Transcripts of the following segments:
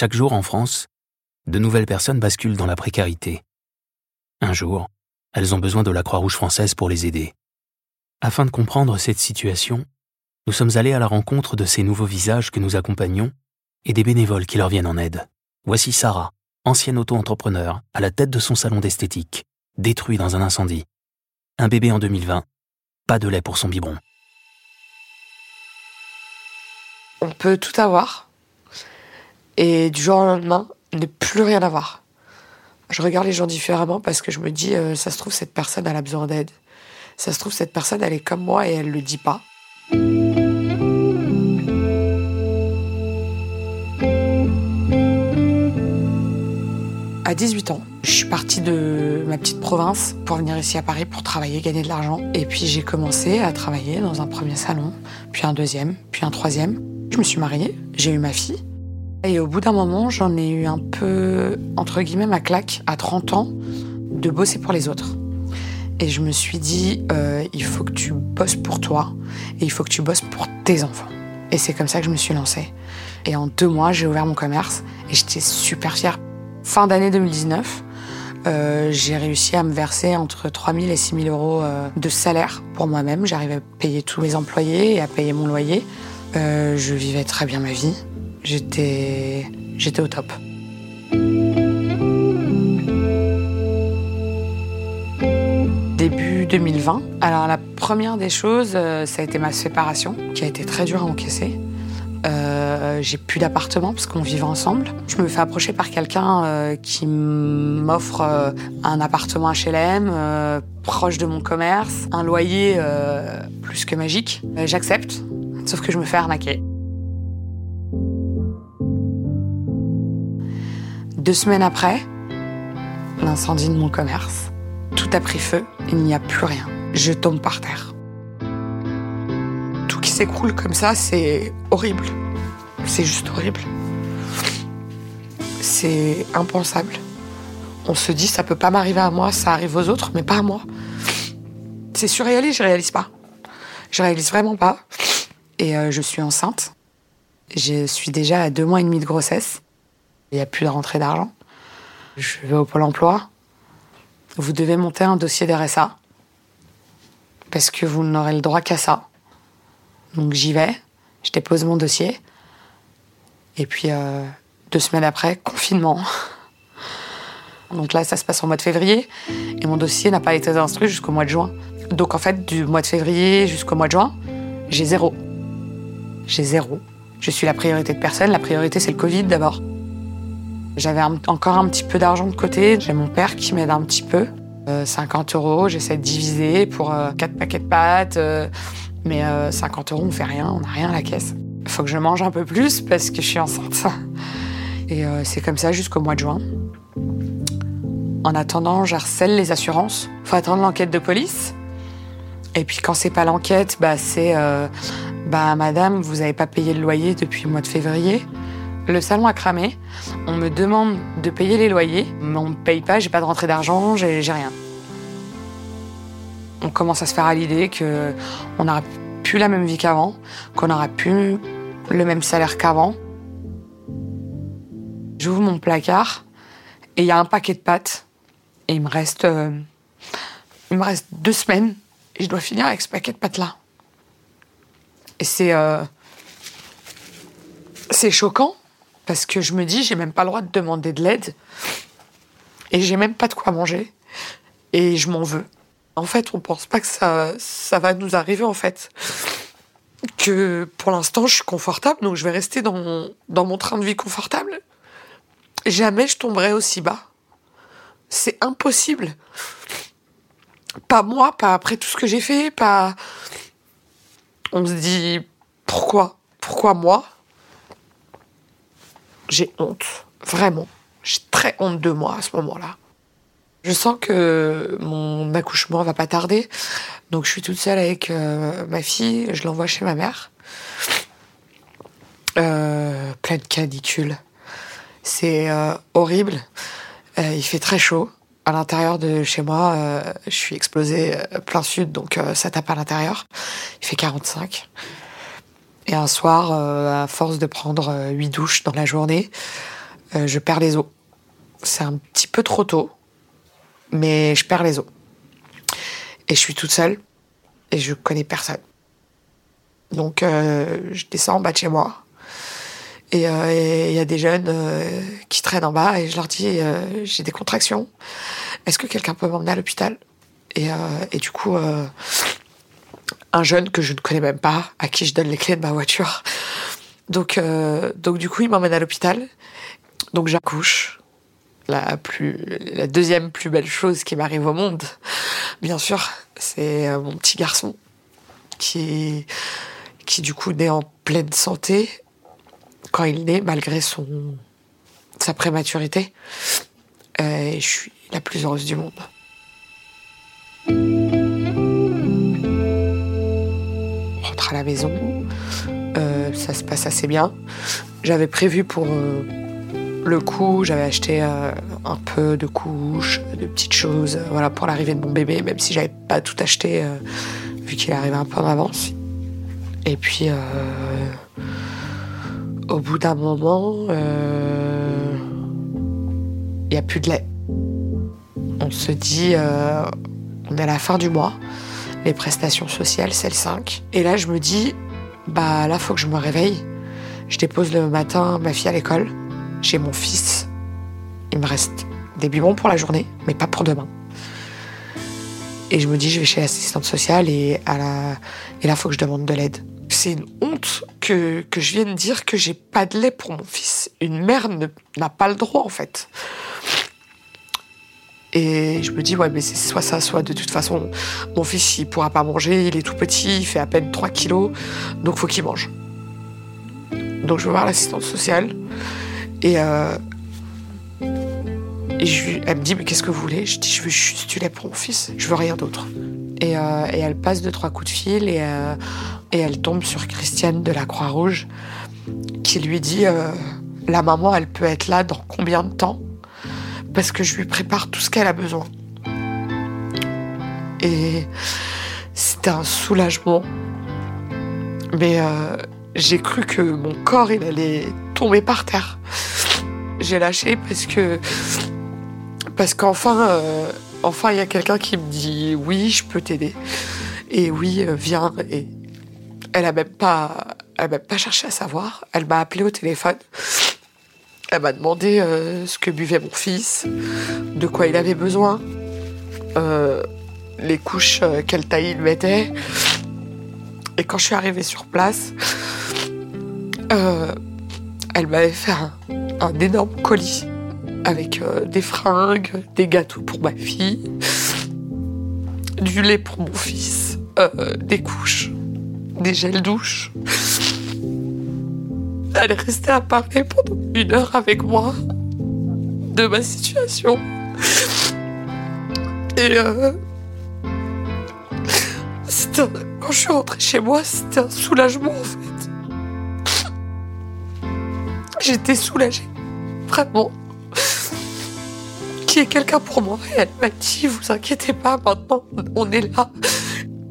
Chaque jour en France, de nouvelles personnes basculent dans la précarité. Un jour, elles ont besoin de la Croix-Rouge française pour les aider. Afin de comprendre cette situation, nous sommes allés à la rencontre de ces nouveaux visages que nous accompagnons et des bénévoles qui leur viennent en aide. Voici Sarah, ancienne auto-entrepreneur, à la tête de son salon d'esthétique, détruit dans un incendie. Un bébé en 2020, pas de lait pour son biberon. On peut tout avoir et du jour au lendemain, ne plus rien avoir. Je regarde les gens différemment parce que je me dis, euh, ça se trouve, cette personne, elle a besoin d'aide. Ça se trouve, cette personne, elle est comme moi et elle le dit pas. À 18 ans, je suis partie de ma petite province pour venir ici à Paris pour travailler, gagner de l'argent. Et puis j'ai commencé à travailler dans un premier salon, puis un deuxième, puis un troisième. Je me suis mariée, j'ai eu ma fille. Et au bout d'un moment, j'en ai eu un peu, entre guillemets, ma claque, à 30 ans, de bosser pour les autres. Et je me suis dit, euh, il faut que tu bosses pour toi, et il faut que tu bosses pour tes enfants. Et c'est comme ça que je me suis lancée. Et en deux mois, j'ai ouvert mon commerce, et j'étais super fière. Fin d'année 2019, euh, j'ai réussi à me verser entre 3 000 et 6 000 euros euh, de salaire pour moi-même. J'arrivais à payer tous mes employés et à payer mon loyer. je vivais très bien ma vie j'étais, au top. Début 2020. Alors la première des choses, euh, ça a été ma séparation, qui a été très dure à encaisser. Euh, j'ai plus d'appartement parce qu'on vivait ensemble. Je me fais approcher par quelqu'un euh, qui m'offre un appartement HLM proche de mon commerce, un loyer plus que magique. J'accepte, sauf que je me fais arnaquer. Deux semaines après, l'incendie de mon commerce. Tout a pris feu, il n'y a plus rien. Je tombe par terre. Tout qui s'écroule comme ça, c'est horrible. C'est juste horrible. C'est impensable. On se dit, ça peut pas m'arriver à moi, ça arrive aux autres, mais pas à moi. C'est surréaliste, je réalise pas. Je réalise vraiment pas. Et euh, je suis enceinte. Je suis déjà à deux mois et demi de grossesse. Il n'y a plus de rentrée d'argent. Je vais au Pôle emploi. Vous devez monter un dossier d'RSA. Parce que vous n'aurez le droit qu'à ça. Donc j'y vais, je dépose mon dossier. Et puis euh, deux semaines après, confinement. Donc là, ça se passe en mois de février. Et mon dossier n'a pas été instruit jusqu'au mois de juin. Donc en fait, du mois de février jusqu'au mois de juin, j'ai zéro. J'ai zéro. Je suis la priorité de personne. La priorité, c'est le Covid d'abord. J'avais encore un petit peu d'argent de côté. J'ai mon père qui m'aide un petit peu. 50 euh, euros, j'essaie de diviser pour 4 euh, paquets de pâtes. Euh, mais 50 euros, on fait rien, on n'a rien à la caisse. Il faut que je mange un peu plus parce que je suis enceinte. Et c'est comme ça jusqu'au mois de juin. En attendant, j'harcèle les assurances. Faut attendre l'enquête de police. Et puis quand c'est pas l'enquête, bah c'est bah madame, vous avez pas payé le loyer depuis le mois de février. Le salon a cramé. On me demande de payer les loyers, mais on ne paye pas, j'ai pas de rentrée d'argent, j'ai rien. On commence à se faire à l'idée qu'on n'aura plus la même vie qu'avant, qu'on n'aura plus le même salaire qu'avant. J'ouvre mon placard et il y a un paquet de pâtes. Et il me reste, euh, deux semaines et je dois finir avec ce paquet de pâtes là. Et c'est, euh, c'est choquant parce que je me dis, j'ai même pas le droit de demander de l'aide. Et j'ai même pas de quoi manger. Et je m'en veux. En fait, on pense pas que ça, ça va nous arriver, en fait. Que pour l'instant, je suis confortable, donc je vais rester dans mon, dans mon train de vie confortable. Jamais je tomberai aussi bas. C'est impossible. Pas moi, pas après tout ce que j'ai fait, pas. On se dit pourquoi? Pourquoi moi? J'ai honte, vraiment. J'ai très honte de moi à ce moment-là. Je sens que mon accouchement va pas tarder, donc je suis toute seule avec euh, ma fille, je l'envoie chez ma mère. Euh, pleine canicule. C'est euh, horrible. Euh, il fait très chaud. À l'intérieur de chez moi, je suis explosée plein sud, donc ça tape à l'intérieur. Il fait 45. Et un soir, euh, à force de prendre euh, huit douches dans la journée, euh, je perds les os. C'est un petit peu trop tôt, mais je perds les os. Et je suis toute seule et je connais personne. Donc je descends en bas de chez moi. Et il y a des jeunes qui traînent en bas et je leur dis j'ai des contractions. Est-ce que quelqu'un peut m'emmener à l'hôpital? Et, du coup, un jeune que je ne connais même pas, à qui je donne les clés de ma voiture. Donc, euh, donc du coup, il m'emmène à l'hôpital. Donc j'accouche. La, plus, la deuxième plus belle chose qui m'arrive au monde, bien sûr, c'est euh, mon petit garçon qui, qui du coup naît en pleine santé quand il naît, malgré son, sa prématurité. Euh, je suis la plus heureuse du monde. À la maison. Euh, ça se passe assez bien. J'avais prévu pour euh, le coup, j'avais acheté euh, un peu de couches, de petites choses, voilà, pour l'arrivée de mon bébé, même si j'avais pas tout acheté, vu qu'il arrivait un peu en avance. Et puis, au bout d'un moment, il n'y a plus de lait. On se dit, on est à la fin du mois les prestations sociales, celle 5. Et là, je me dis, bah là, faut que je me réveille. Je dépose le matin ma fille à l'école. J'ai mon fils. Il me reste des biberons pour la journée, mais pas pour demain. Et je me dis, je vais chez l'assistante sociale et, à la... et là, faut que je demande de l'aide. C'est une honte que, que je vienne dire que j'ai pas de lait pour mon fils. Une mère n'a pas le droit, en fait. Et je me dis, ouais, mais c'est soit ça, soit de toute façon, mon fils, il pourra pas manger, il est tout petit, il fait à peine 3 kilos, donc faut qu'il mange. Donc je vais voir l'assistante sociale. Et, euh, et elle me dit, mais qu'est-ce que vous voulez? Je dis, je veux juste du lait pour mon fils, je veux rien d'autre. Et, euh, et, elle passe deux, trois coups de fil et, euh, et elle tombe sur Christiane de la Croix-Rouge qui lui dit, la maman, elle peut être là dans combien de temps? Parce que je lui prépare tout ce qu'elle a besoin. Et c'était un soulagement. Mais euh, j'ai cru que mon corps, il allait tomber par terre. J'ai lâché parce que parce qu'enfin, euh, enfin, il y a quelqu'un qui me dit oui, je peux t'aider. Et oui, euh, viens. Et elle a même elle a même pas cherché à savoir. Elle m'a appelé au téléphone. Elle m'a demandé euh, ce que buvait mon fils, de quoi il avait besoin, euh, les couches, euh, quelle taille il mettait. Et quand je suis arrivée sur place, elle m'avait fait un, énorme colis avec des fringues, des gâteaux pour ma fille, du lait pour mon fils, des couches, des gels douche. Elle est restée à parler pendant une heure avec moi de ma situation. Et euh, quand je suis rentrée chez moi, c'était un soulagement en fait. J'étais soulagée, vraiment. Qu'il y ait quelqu'un pour moi. Et elle m'a dit, vous inquiétez pas, maintenant on est là.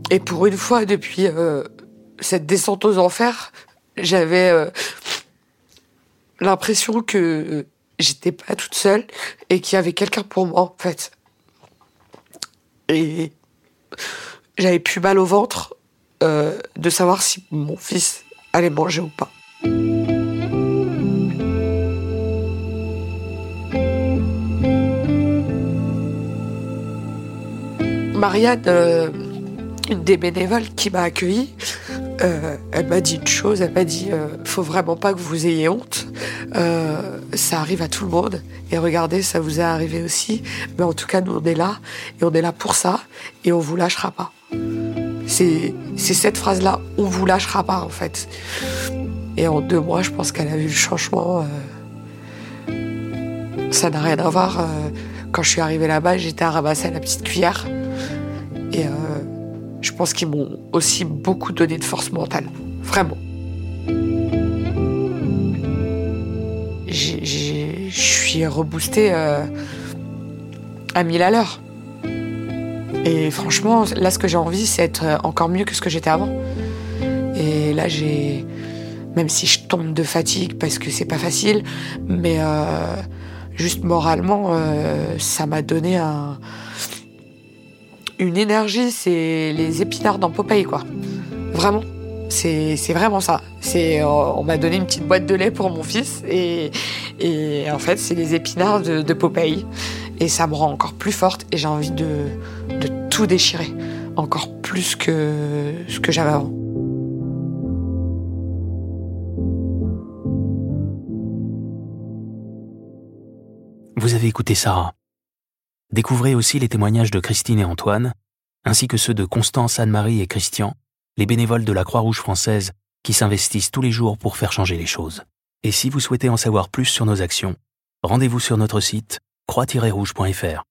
Et pour une fois, depuis euh, cette descente aux enfers, j'avais euh, l'impression que j'étais pas toute seule et qu'il y avait quelqu'un pour moi, en fait. Et j'avais plus mal au ventre euh, de savoir si mon fils allait manger ou pas. Marianne, euh, une des bénévoles qui m'a accueillie, euh, elle m'a dit une chose, elle m'a dit euh, faut vraiment pas que vous ayez honte, euh, ça arrive à tout le monde et regardez ça vous est arrivé aussi, mais en tout cas nous on est là et on est là pour ça et on vous lâchera pas. C'est cette phrase là, on vous lâchera pas en fait. Et en deux mois je pense qu'elle a vu le changement. ça n'a rien à voir. quand je suis arrivée là-bas j'étais à ramasser la petite cuillère et je pense qu'ils m'ont aussi beaucoup donné de force mentale. Vraiment. Je suis reboostée euh, à 1000 à l'heure. Et franchement, là, ce que j'ai envie, c'est être encore mieux que ce que j'étais avant. Et là, j'ai même si je tombe de fatigue parce que c'est pas facile, mais euh, juste moralement, euh, ça m'a donné un, une énergie, c'est les épinards dans Popeye, quoi. Vraiment. C'est vraiment ça. C'est on m'a donné une petite boîte de lait pour mon fils et, en fait c'est les épinards de, de, Popeye et ça me rend encore plus forte et j'ai envie de, de tout déchirer encore plus que ce que j'avais avant. Vous avez écouté Sarah. Découvrez aussi les témoignages de Christine et Antoine, ainsi que ceux de Constance, Anne-Marie et Christian, les bénévoles de la Croix-Rouge française qui s'investissent tous les jours pour faire changer les choses. Et si vous souhaitez en savoir plus sur nos actions, rendez-vous sur notre site croix-rouge.fr.